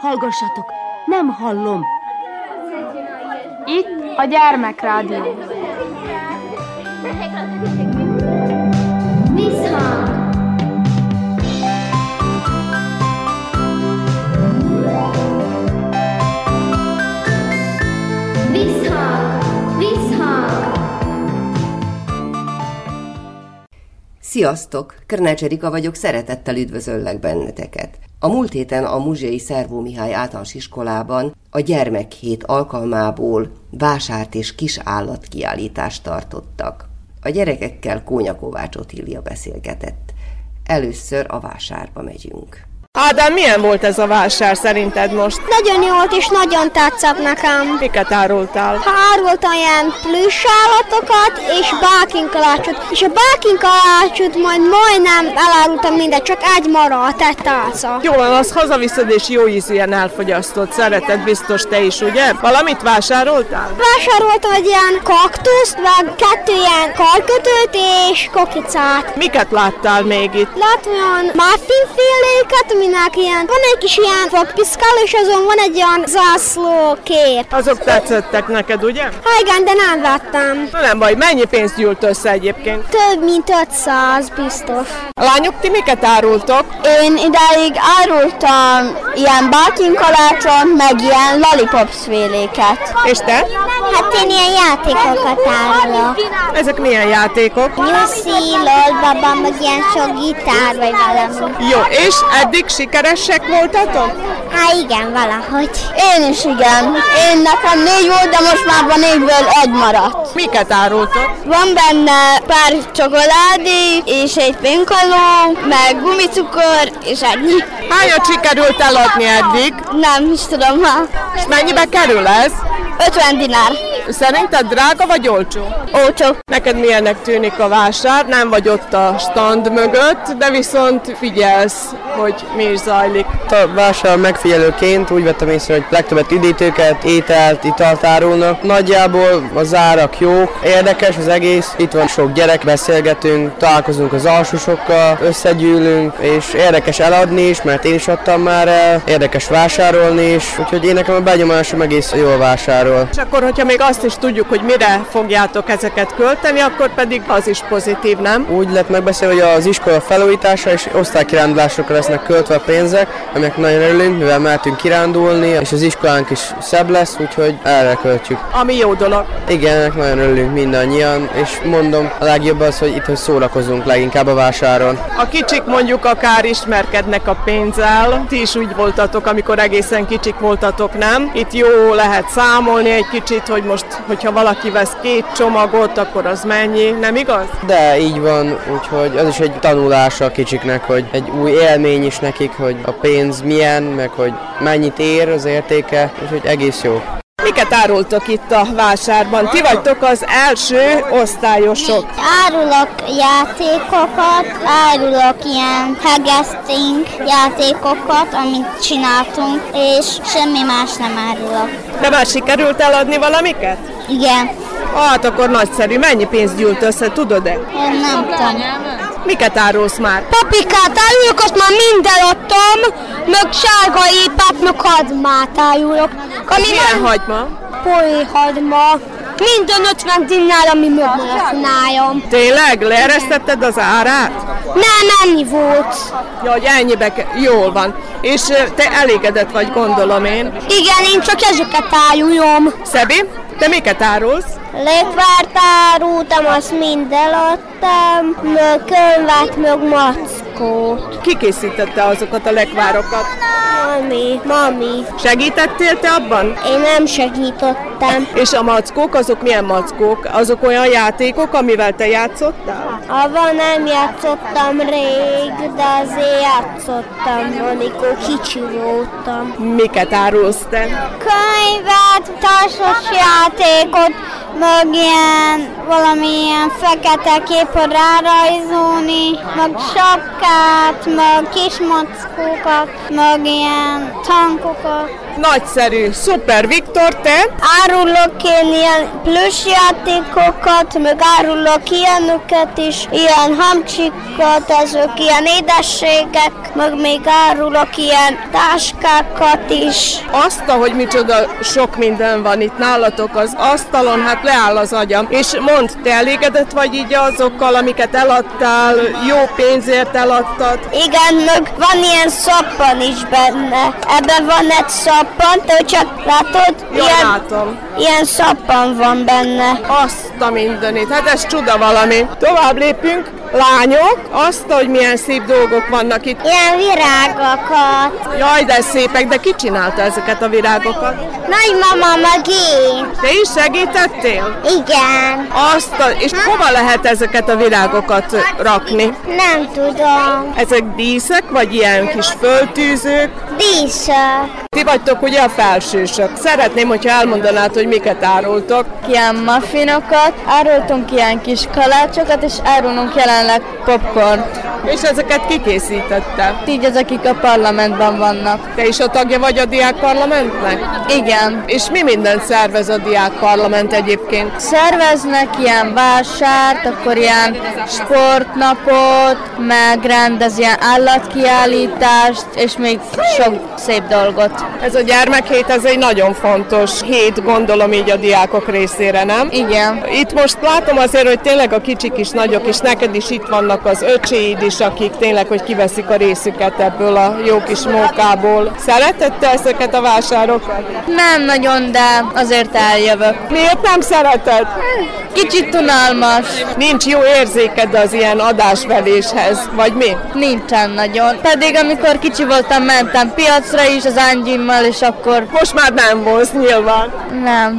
Hallgassatok, nem hallom. Itt a gyermekrádió. Visszhang! Visszhang! Sziasztok! Körnács Erika vagyok, szeretettel üdvözöllek benneteket. A múlt héten a Muzsiai Szervó Mihály általános iskolában a gyermekhét alkalmából vásárt és kis állatkiállítást tartottak. A gyerekekkel Kónya Kovács Otília beszélgetett. Először a vásárba megyünk. Ádám, milyen volt ez a vásár szerinted most? Nagyon jó volt és nagyon tetszett nekem. Miket árultál? Árultam ilyen plusz állatokat és bákinkalácsot. És a bákinkalácsot majd majdnem elárultam mindet, csak egy maradt, egy tálca. Jó van, az hazaviszed és jó ízűen elfogyasztott. Szereted biztos te is, ugye? Valamit vásároltál? Vásároltam egy ilyen kaktuszt, meg kettő ilyen karkötőt és kokicát. Miket láttál még itt? Lát olyan muffinféléket, aminek ilyen, van egy kis ilyen fogpiszkál, és azon van egy olyan zászló kép. Azok tetszettek neked, ugye? Ha igen, de nem vettem. Na nem baj, mennyi pénzt gyűlt össze egyébként? Több mint 500 biztos. A lányok, ti miket árultok? Én ideig árultam ilyen balkinkalácson, meg ilyen lollipops féléket. És te? Hát én ilyen játékokat árulok. Ezek milyen játékok? Nyuszi, lolbaba, meg ilyen sok gitár, vagy valami. Jó, és eddig sikeresek voltatok? Hát igen, valahogy. Én is igen. Én nekem négy volt, de most már van négyből egy maradt. Miket árultok? Van benne pár csokoládé, és egy pinkaló, meg gumicukor, és ennyi. Hányat sikerült eladni eddig? Nem is tudom, ha. És mennyibe kerül ez? 50 dinár. Szerinted drága vagy olcsó? Olcsó. Neked milyennek tűnik a vásár? Nem vagy ott a stand mögött, de viszont figyelsz, hogy mi is zajlik. A vásár megfigyelőként úgy vettem észre, hogy legtöbbet üdítőket, ételt, italt árulnak. Nagyjából az árak jók, érdekes az egész. Itt van sok gyerek, beszélgetünk, találkozunk az alsósokkal, összegyűlünk, és érdekes eladni is, mert én is adtam már el, érdekes vásárolni is, úgyhogy én nekem a benyomásom egész jól vásárol. És akkor, hogyha még azt is tudjuk, hogy mire fogjátok ezeket költeni, akkor pedig az is pozitív, nem? Úgy lett megbeszélni, hogy az iskola felújítása és osztálykirándulásokra lesznek költve a pénzek, aminek nagyon örülünk, mivel mehetünk kirándulni, és az iskolánk is szebb lesz, úgyhogy erre költjük. Ami jó dolog. Igen, ennek nagyon örülünk mindannyian, és mondom, a legjobb az, hogy itt hogy szórakozunk leginkább a vásáron. A kicsik mondjuk akár ismerkednek a pénzzel. Ti is úgy voltatok, amikor egészen kicsik voltatok, nem? Itt jó lehet számolni egy kicsit, hogy most, hogyha valaki vesz két csomagot, akkor az mennyi, nem igaz? De így van, úgyhogy az is egy tanulás a kicsiknek, hogy egy új élmény is nekik, hogy a pénz milyen, meg hogy mennyit ér az értéke, úgyhogy egész jó. Miket árultok itt a vásárban? Ti vagytok az első osztályosok. Árulok játékokat, árulok ilyen hegesztünk játékokat, amit csináltunk, és semmi más nem árulok. De már sikerült eladni valamiket? Igen, Hát akkor nagyszerű. Mennyi pénzt gyűlt össze, tudod-e? én nem tudom. Miket árulsz már? Papikát árulok, azt már mind eladtam, meg sárga épát, meg hadmát árulok. Ami Milyen hagyma? Polyhadma. Minden 50 dinár, ami megmaradt nálam. Tényleg? Leeresztetted az árát? Nem, ennyi volt. Ja, hogy ennyibe ke- Jól van. És te elégedett vagy, gondolom én. Igen, én csak ezeket árulom. Szebi, te miket árulsz? Létvárt árultam, azt mind eladtam, meg könyvet, meg mackót. Ki készítette azokat a lekvárokat? Mami, mami. Segítettél te abban? Én nem segítettem. És a mackók, azok milyen mackók? Azok olyan játékok, amivel te játszottál? Avval nem játszottam rég, de azért játszottam, amikor kicsi voltam. Miket árulsz te? Könyvet, társas játékot, meg ilyen valamilyen fekete képet rárajzolni, meg sapkát, meg kis mackókat, meg ilyen tankokat. Nagyszerű, szuper. Viktor, te? árulok én ilyen plusz játékokat, meg árulok ilyeneket is, ilyen hamcsikat, ezek ilyen édességek, meg még árulok ilyen táskákat is. Azt, hogy micsoda sok minden van itt nálatok az asztalon, hát leáll az agyam. És mondd, te elégedett vagy így azokkal, amiket eladtál, jó pénzért eladtad? Igen, meg van ilyen szappan is benne. Ebben van egy szappan, te csak látod? Jól ilyen, látom. ilyen szappan van benne. Azt a mindenit, hát ez csuda valami. Tovább lépünk, lányok, azt, hogy milyen szép dolgok vannak itt. Ilyen virágokat. Jaj, de szépek, de ki csinálta ezeket a virágokat? Nagymama meg én. Te is segítettél? Igen. Azt a, és hova lehet ezeket a virágokat rakni? Nem tudom. Ezek díszek, vagy ilyen kis föltűzők? Díszek. Ti vagytok ugye a felsősök. Szeretném, hogyha elmondanád, hogy miket árultok. Ilyen muffinokat, árultunk ilyen kis kalácsokat, és árulunk jelenleg popcornt. És ezeket kikészítette. Így az, akik a parlamentben vannak. Te is a tagja vagy a diák parlamentnek? Igen. És mi mindent szervez a diák parlament egyébként? Szerveznek ilyen vásárt, akkor ilyen sportnapot, meg rendez ilyen állatkiállítást, és még sok szép dolgot. Ez a gyermekhét, ez egy nagyon fontos hét, gondolom így a diákok részére, nem? Igen. Itt most látom azért, hogy tényleg a kicsik is nagyok, és neked is itt vannak az öcséid is, akik tényleg, hogy kiveszik a részüket ebből a jó kis mókából. Szereted te ezeket a vásárokat? Nem nagyon, de azért eljövök. Miért nem szereted? Kicsit unalmas. Nincs jó érzéked az ilyen adásveléshez, vagy mi? Nincsen nagyon. Pedig amikor kicsi voltam, mentem piacra is az Angyimmal, és akkor Most már nem volsz nyilván. nem.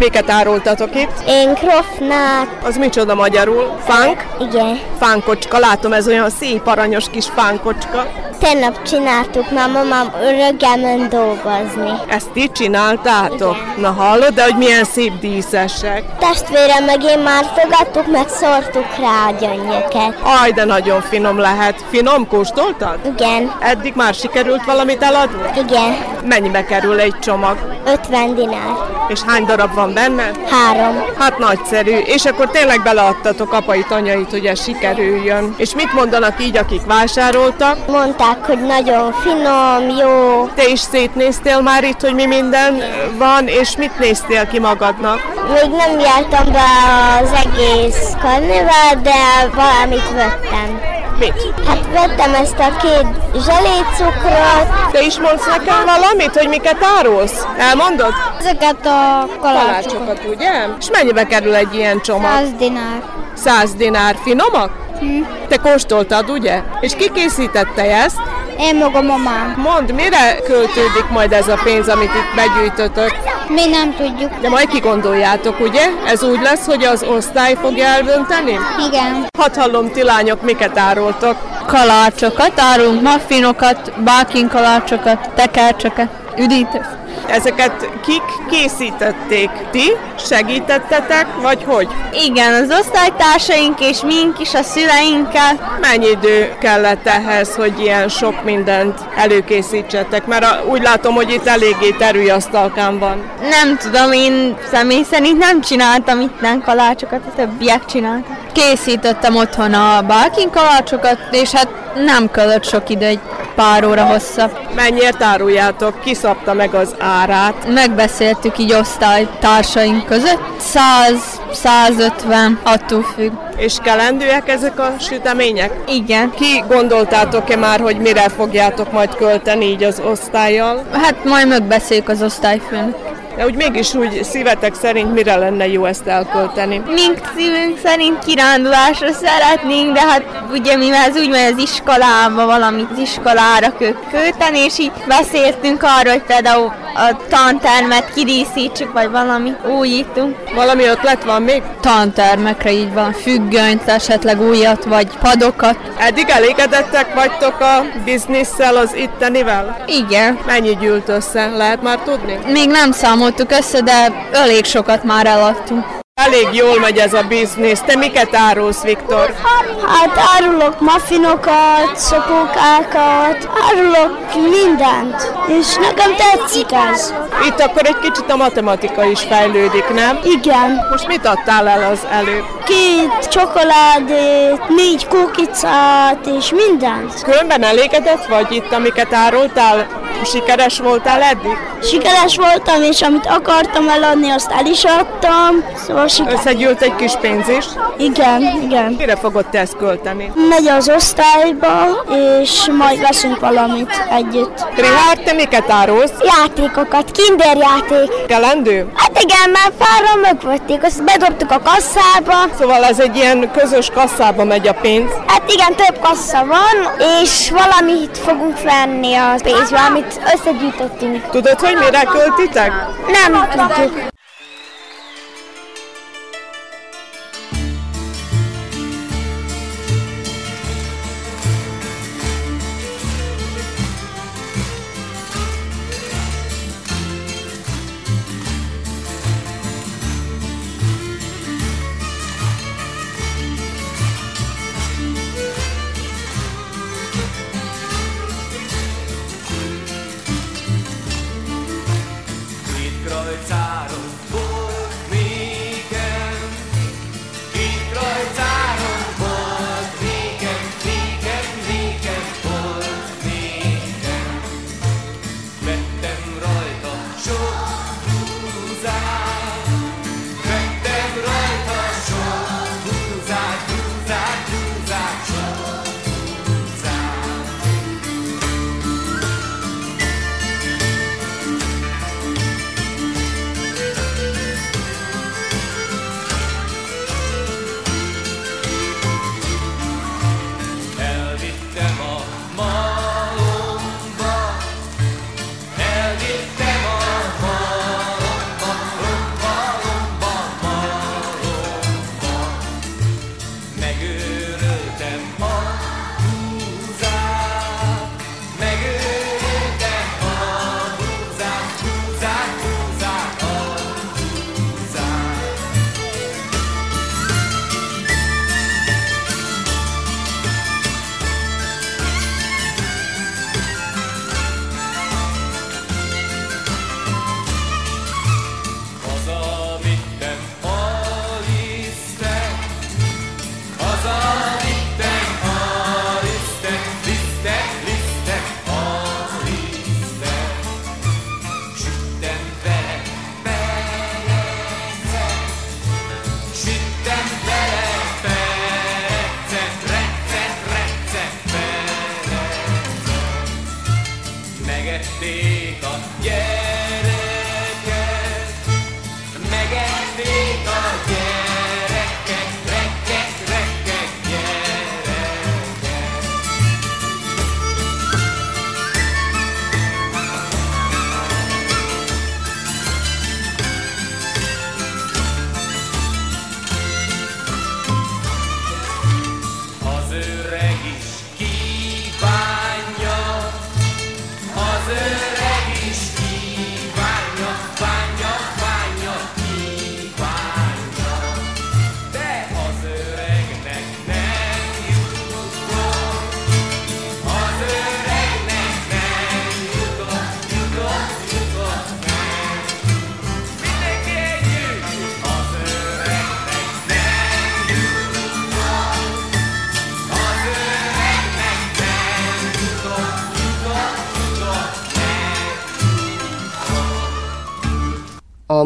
Miket árultatok itt? Én krofnát. Az micsoda magyarul? Fánk? Igen. Fánkocska, látom ez olyan szép aranyos kis fánkocska. Tegnap csináltuk, már mamám reggel ment dolgozni. Ezt ti csináltátok? Na hallod, de hogy milyen szép díszesek. Testvérem meg én már fogadtuk, meg szórtuk rá a gyöngyöket. Aj, de nagyon finom lehet. Finom, kóstoltad? Igen, Eddig már sikerült valamit eladni? igen, Mennyibe kerül egy csomag? 50 dinár. És hány darab van benne? Három. Hát nagyszerű. És akkor tényleg beleadtatok apait, anyait, hogy ez sikerüljön. És mit mondanak így, akik vásároltak? Mondták, hogy nagyon finom, jó. Te is szétnéztél már itt, hogy mi minden van, és mit néztél ki magadnak? Még nem jártam be az egész karnéval, de valamit vettem. Mit? Hát vettem ezt a két zselécukrot, Te is mondsz nekem valamit, hogy miket árulsz? Elmondod? ezeket a kalácsokat. Kalácsokat, ugye? És mennyibe kerül egy ilyen csomag? 100 dinár. 100 dinár. Finomak? Te kóstoltad, ugye? És ki készítette ezt? Én magam mamám. Mondd, mire költődik majd ez a pénz, amit itt begyűjtötök? Mi nem tudjuk. De majd kigondoljátok, ugye? Ez úgy lesz, hogy az osztály fogja eldönteni? Igen. Hadd hallom, ti lányok, miket árultok? Kalácsokat, árulunk, muffinokat, bákin kalácsokat, tekercseket, üdítőt. Ezeket kik készítették? Ti? Segítettetek, vagy hogy? Igen, az osztálytársaink és mink is a szüleinkkel. Mennyi idő kellett ehhez, hogy ilyen sok mindent előkészítsetek? Mert a, úgy látom, hogy itt eléggé terülyasztalkán van. Nem tudom, én személy szerint nem csináltam itt kalácsokat, a többiek csináltak. Készítettem otthon a bákin kalácsokat, és hát nem kellett sok idő, egy pár óra hosszabb. Mennyiért áruljátok? Ki szabta meg az árát? Megbeszéltük így osztálytársaink között. 100-150, attól függ. És kelendőek ezek a sütemények? Igen. Ki gondoltátok-e már, hogy mire fogjátok majd költeni így az osztályjal? Hát majd megbeszéljük az osztályfőnök. De úgy mégis úgy szívetek szerint mire lenne jó ezt elkölteni? Mink szívünk szerint kirándulásra szeretnénk, de hát ugye mivel ez úgy megy az iskolába, valamit az iskolára költeni, és így beszéltünk arról, hogy például a tantermet kidíszítsük, vagy valami újítunk. Valami ötlet van még? Tantermekre így van, függönyt, esetleg újat, vagy padokat. Eddig elégedettek vagytok a bizniszsel, az ittenivel? Igen. Mennyi gyűlt össze? Lehet már tudni? Még nem számoltuk össze, de elég sokat már eladtunk. Elég jól megy ez a biznisz. Te miket árulsz, Viktor? Hát árulok muffinokat, szopókákat, árulok mindent, és nekem tetszik ez. Itt akkor egy kicsit a matematika is fejlődik, nem? Igen. Most mit adtál el az előbb? Két csokoládét, négy kukicát, és mindent. Különben elégedett vagy itt, amiket árultál? Sikeres voltál eddig? Sikeres voltam, és amit akartam eladni, azt el is adtam. Szóval sikeres. Összegyűlt egy kis pénz is. Igen, igen. Mire fogod te ezt költeni? Megy az osztályba, és majd veszünk valamit együtt. Rihárd, te miket árulsz? Játékokat, kinderjáték. Kelendő? Hát igen, már fára megvették, azt bedobtuk a kasszába. Szóval ez egy ilyen közös kasszába megy a pénz. Hát igen, több kassa van, és valamit fogunk venni a pénzbe, amit összegyűjtöttünk. Tudod, hogy mire költitek? Nem tudjuk.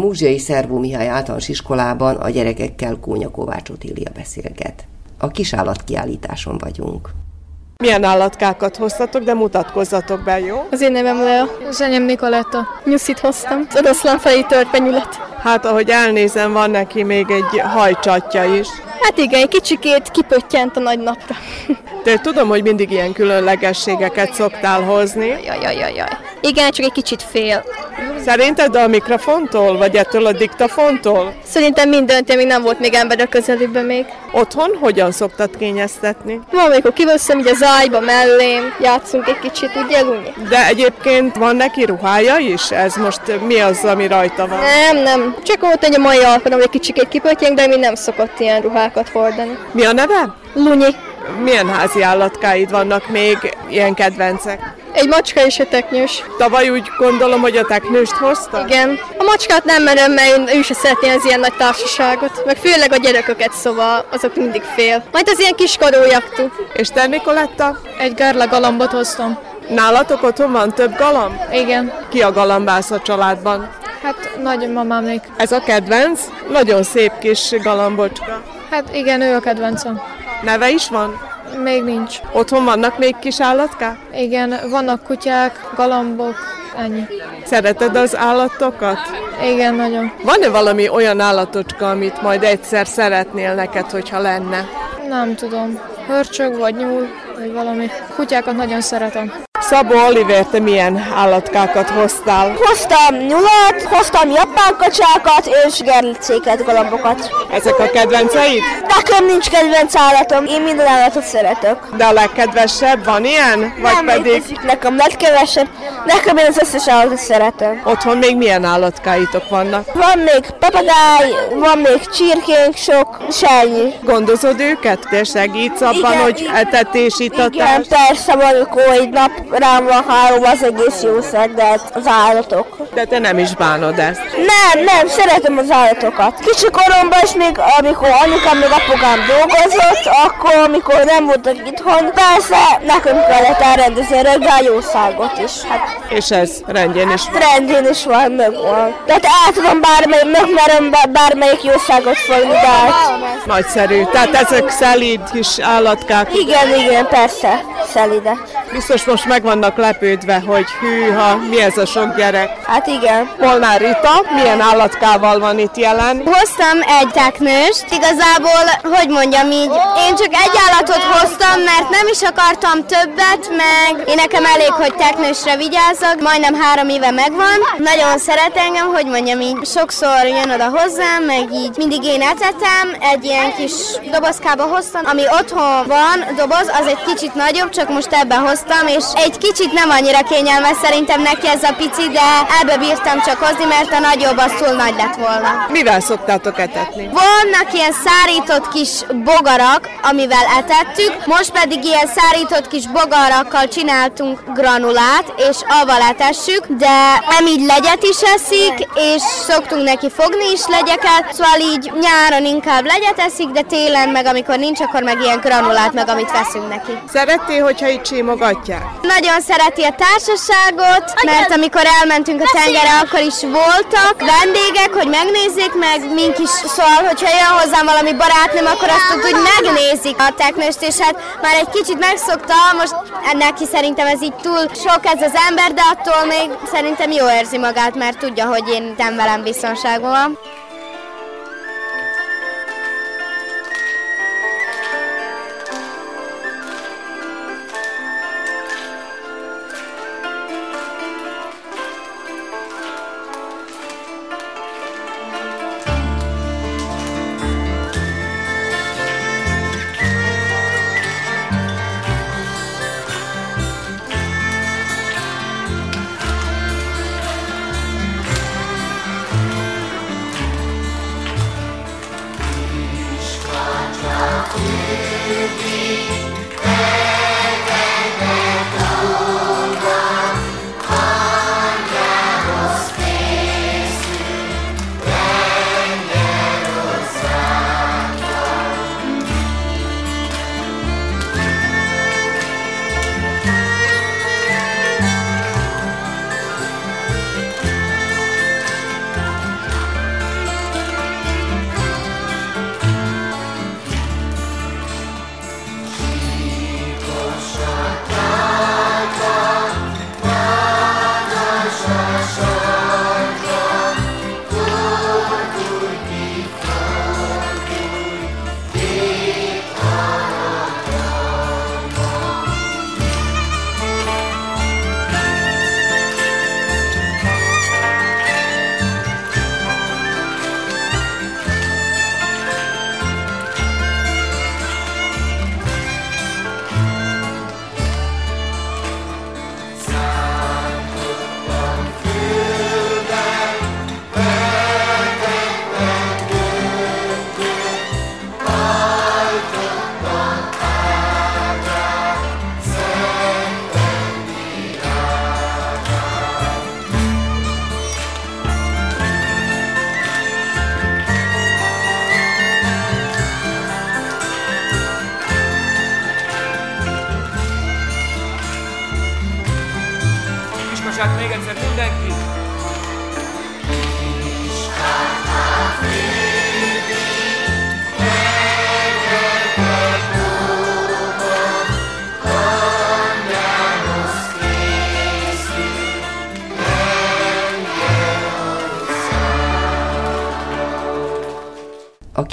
Múzsiai Szervó Mihály általános iskolában a gyerekekkel Kónya Kovács Otília beszélget. A kisállatkiállításon vagyunk. Milyen állatkákat hoztatok, de mutatkozzatok be, jó? Az én nevem Lea. Az enyém Nikoletta. Nyuszit hoztam. Az oroszlán felé törpenyület. Hát, ahogy elnézem, van neki még egy hajcsatja is. Hát igen, egy kicsikét kipöttyent a nagy napra. De tudom, hogy mindig ilyen különlegességeket szoktál hozni. Jaj, jaj, jaj, jaj. Igen, csak egy kicsit fél. Szerinted a mikrofontól, vagy ettől a diktafontól? Szerintem mindent, még nem volt még ember a közelében még. Otthon hogyan szoktad kényeztetni? Van, amikor kiveszem így az ágyba mellém, játszunk egy kicsit, ugye, Lunyi? De egyébként van neki ruhája is? Ez most mi az, ami rajta van? Nem, nem. Csak volt egy a mai alkalom, hogy egy kicsikét kipöttyünk, de mi nem szokott ilyen ruhákat hordani. Mi a neve? Lunyi. Milyen házi állatkáid vannak még, ilyen kedvencek? Egy macska és egy teknyős. Tavaly úgy gondolom, hogy a teknőst hozta? Igen. A macskát nem merem, mert ő se szeretné az ilyen nagy társaságot. Meg főleg a gyerekeket, szóval azok mindig fél. Majd az ilyen kiskorújaktú. És te, Nikoletta? Egy gárla galambot hoztam. Nálatok otthon van több galamb? Igen. Ki a galambász a családban? Hát nagymamámék. Ez a kedvenc? Nagyon szép kis galambocska. Hát igen, ő a kedvencem. Neve is van? Még nincs. Otthon vannak még kis állatkák? Igen, vannak kutyák, galambok, ennyi. Szereted az állatokat? Igen, nagyon. Van-e valami olyan állatocska, amit majd egyszer szeretnél neked, hogyha lenne? Nem tudom. Hörcsög vagy nyúl, vagy valami. Kutyákat nagyon szeretem. Szabó Oliver, te milyen állatkákat hoztál? Hoztam nyulat, hoztam japán kacsákat és gerlicéket, galambokat. Ezek a kedvenceid? Nekem nincs kedvenc állatom, én minden állatot szeretök. De a legkedvesebb van ilyen? Vagy nem pedig létezik nekem legkevesebb, nekem én az összes állatot szeretem. otthon még milyen állatkáitok vannak? Van még papagáj, van még csirkénk sok, s ennyi. Gondozod őket? Te segítsz abban, Igen, hogy igen. etetés, itatás? Igen, persze, amikor egy nap rám van három, az egész jószer, de hát az állatok. De te nem is bánod ezt. Nem, nem, szeretem az állatokat. Kicsi koromban is még, amikor anyukám meg apukám dolgozott, akkor, amikor nem voltak itthon, persze nekünk kellett elrendezni regáljószágot is. Hát És ez rendjén is. rendjén is van, meg van. Tehát el tudom bármelyik, megmerem bár- bármelyik jószágot fogni, de hát... Nagyszerű. Tehát ezek szelíd kis állatkák. Igen, igen, persze, szelide. Biztos most meg vannak lepődve, hogy hűha, mi ez a sok gyerek. Hát igen. Molnár Rita, milyen állatkával van itt jelen? Hoztam egy teknőst, igazából, hogy mondjam így, én csak egy állatot hoztam, mert nem is akartam többet, meg én nekem elég, hogy teknősre vigyázzak, majdnem három éve megvan. Nagyon szeret engem, hogy mondjam így, sokszor jön oda hozzám, meg így mindig én etetem, egy ilyen kis dobozkába hoztam, ami otthon van, doboz, az egy kicsit nagyobb, csak most ebben hoztam, és egy kicsit nem annyira kényelmes szerintem neki ez a pici, de ebbe bírtam csak hozni, mert a nagyobb az túl nagy lett volna. Mivel szoktátok etetni? Vannak ilyen szárított kis bogarak, amivel etettük, most pedig ilyen szárított kis bogarakkal csináltunk granulát, és avval etessük, de nem így legyet is eszik, és szoktunk neki fogni is legyeket, szóval így nyáron inkább legyet eszik, de télen meg amikor nincs, akkor meg ilyen granulát meg, amit veszünk neki. Szeretné, hogyha itt simogatjuk? támogatják? Nagyon szereti a társaságot, mert amikor elmentünk a tengerre, akkor is voltak vendégek, hogy megnézzék meg, mink is. Szóval, hogyha jön hozzám valami barátnőm, akkor azt ott úgy megnézik a teknőst, és hát már egy kicsit megszokta, most neki szerintem ez így túl sok ez az ember, de attól még szerintem jó érzi magát, mert tudja, hogy én nem velem biztonságban van.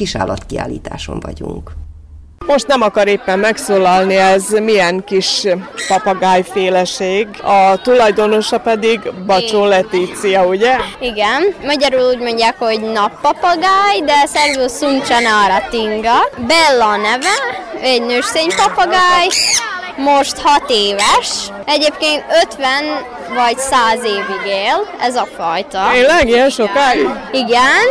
Kisállatkiállításon vagyunk. Most nem akar éppen megszólalni, ez milyen kis papagájféleség. A tulajdonosa pedig Bacsó Letícia, ugye? Igen, magyarul úgy mondják, hogy nappapagáj, de szervül Suncsana Aratinga. Bella a neve, egy nőstény papagáj, most 6 éves, egyébként 50 vagy 100 évig él, ez a fajta. Tényleg, ilyen sokáig? Igen,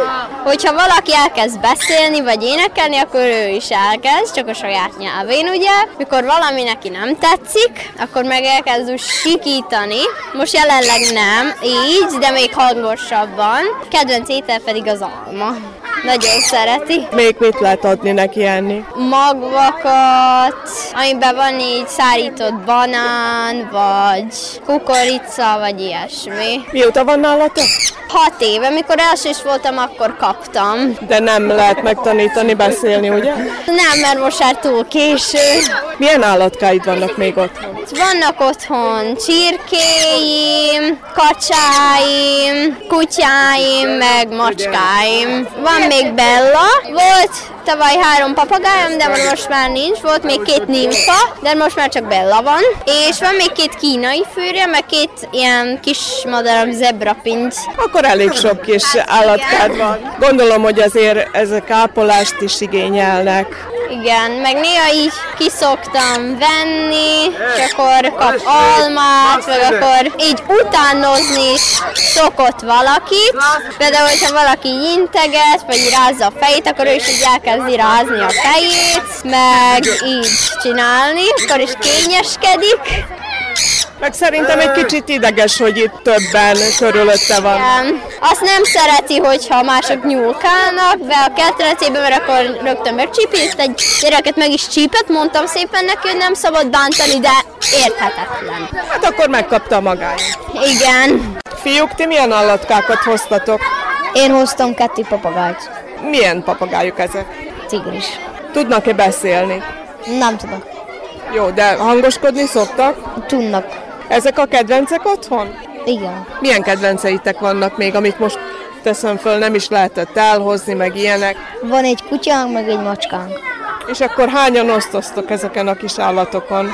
hogyha valaki elkezd beszélni vagy énekelni, akkor ő is elkezd, csak a saját nyelvén, ugye? Mikor valami neki nem tetszik, akkor meg elkezd úgy sikítani. Most jelenleg nem, így, de még hangosabban. Kedvenc étel pedig az alma. Nagyon szereti. Még mit lehet adni neki enni? Magvakat, amiben van így szárított banán, vagy kukorica, vagy ilyesmi. Mióta van nálatok? Hat éve, mikor első is voltam, akkor kaptam. De nem lehet megtanítani beszélni, ugye? Nem, mert most már túl késő. Milyen állatkáid vannak még ott? Vannak otthon csirkéim, kacsáim, kutyáim, meg macskáim. Van még Bella, volt tavaly három papagájom, de most már nincs, volt még két nimfa, de most már csak Bella van. És van még két kínai fűrje, meg két ilyen kis madaram zebrapincs. Akkor elég sok kis állatkád van. Gondolom, hogy azért ezek ápolást is igényelnek. Igen, meg néha így kiszoktam venni, és akkor kap almát, vagy akkor így utánozni is szokott valakit. Például, hogyha valaki integet, vagy rázza a fejét, akkor ő is így elkezdi rázni a fejét, meg így csinálni, akkor is kényeskedik. Meg szerintem egy kicsit ideges, hogy itt többen körülötte van. Igen. Azt nem szereti, hogyha mások nyúlkálnak be a ketrecébe, mert akkor rögtön megcsípít. Egy gyereket meg is csípett, mondtam szépen neki, hogy nem szabad bántani, de érthetetlen. Hát akkor megkapta a magáját. Igen. Fiúk, ti milyen állatkákat hoztatok? Én hoztam kettő papagájt. Milyen papagájuk ezek? Tigris. Tudnak-e beszélni? Nem tudok. Jó, de hangoskodni szoktak? Tudnak. Ezek a kedvencek otthon? Igen. Milyen kedvenceitek vannak még, amit most teszem föl, nem is lehetett elhozni, meg ilyenek? Van egy kutyánk, meg egy macskánk. És akkor hányan osztoztok ezeken a kis állatokon?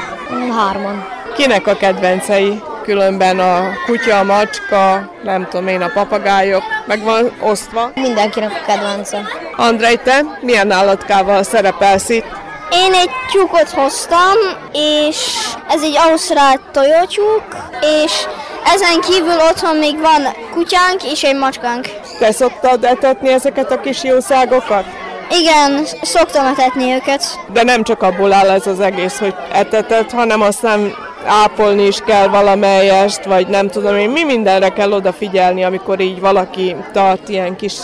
Hárman. Kinek a kedvencei? Különben a kutya, a macska, nem tudom én, a papagájok, meg van osztva. Mindenkinek a kedvence. Andrej, te milyen állatkával szerepelsz itt? Én egy tyúkot hoztam, és ez egy ausztrál tojótyúk, és ezen kívül otthon még van kutyánk és egy macskánk. Te szoktad etetni ezeket a kis jószágokat? Igen, szoktam etetni őket. De nem csak abból áll ez az egész, hogy eteted, hanem aztán ápolni is kell valamelyest, vagy nem tudom én, mi mindenre kell odafigyelni, amikor így valaki tart ilyen kis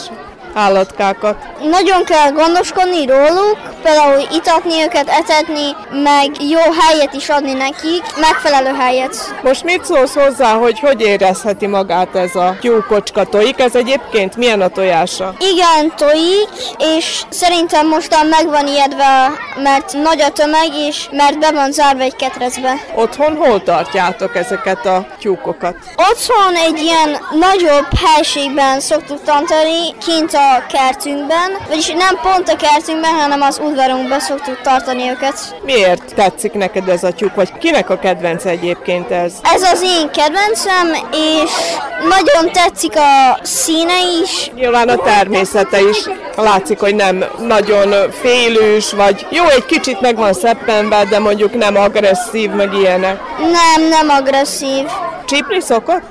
állatkákat. Nagyon kell gondoskodni róluk, például itatni őket, etetni, meg jó helyet is adni nekik, megfelelő helyet. Most mit szólsz hozzá, hogy hogy érezheti magát ez a tyúkocska tojik? Ez egyébként milyen a tojása? Igen, tojik, és szerintem mostan meg van ijedve, mert nagy a tömeg, és mert be van zárva egy ketrecbe. Otthon hol tartjátok ezeket a tyúkokat? Otthon egy ilyen nagyobb helységben szoktuk tartani, kint a kertünkben, vagyis nem pont a kertünkben, hanem az udvarunkban szoktuk tartani őket. Miért tetszik neked ez a tyúk, vagy kinek a kedvence egyébként ez? Ez az én kedvencem, és nagyon tetszik a színe is. Nyilván a természete is látszik, hogy nem nagyon félős, vagy jó, egy kicsit meg van szeppenve, de mondjuk nem agresszív, meg ilyenek. Nem, nem agresszív. Csípni szokott?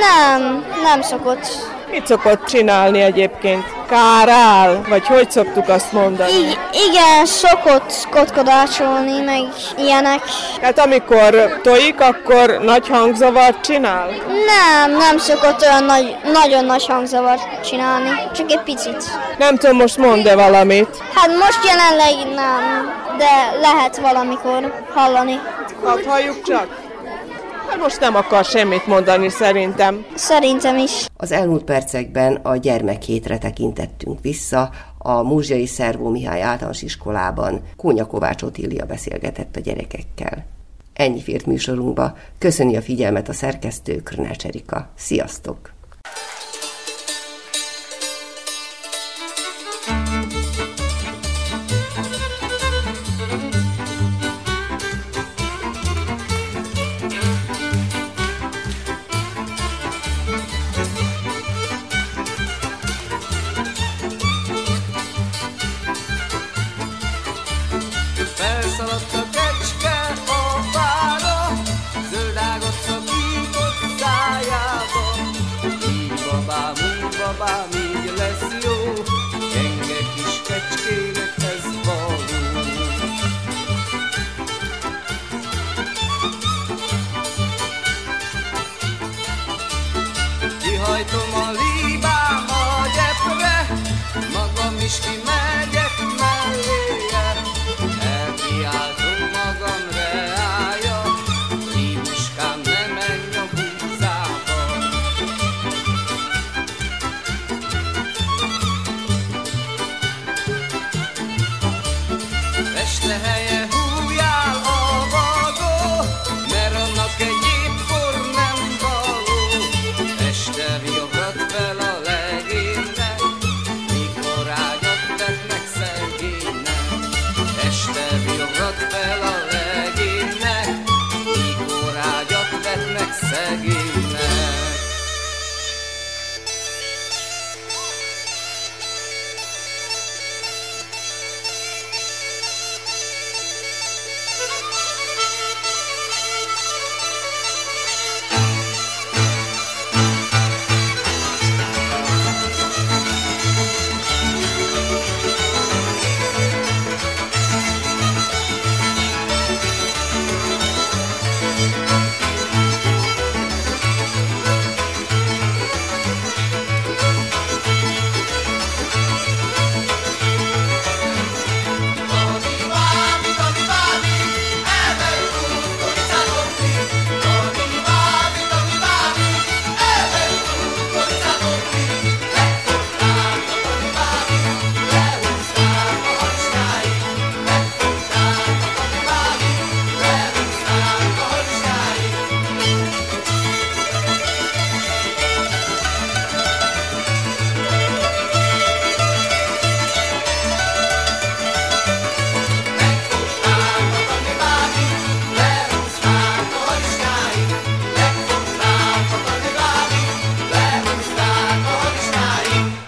Nem, nem szokott. Mit szokott csinálni egyébként? Kárál? Vagy hogy szoktuk azt mondani? I- igen, szokott kotkodácsolni, meg ilyenek. Hát amikor tojik, akkor nagy hangzavart csinál? Nem, nem szokott olyan nagy, nagyon nagy hangzavart csinálni, csak egy picit. Nem tudom, most mondd-e valamit. Hát most jelenleg nem, de lehet valamikor hallani. Hát halljuk csak. Hát most nem akar semmit mondani szerintem. Szerintem is. Az elmúlt percekben a gyermekhétre tekintettünk vissza, a Múzsiai Szervó Mihály általános iskolában Kónya Kovács Otília beszélgetett a gyerekekkel. Ennyi fért műsorunkba. Köszöni a figyelmet a szerkesztő Krnács Erika. Sziasztok!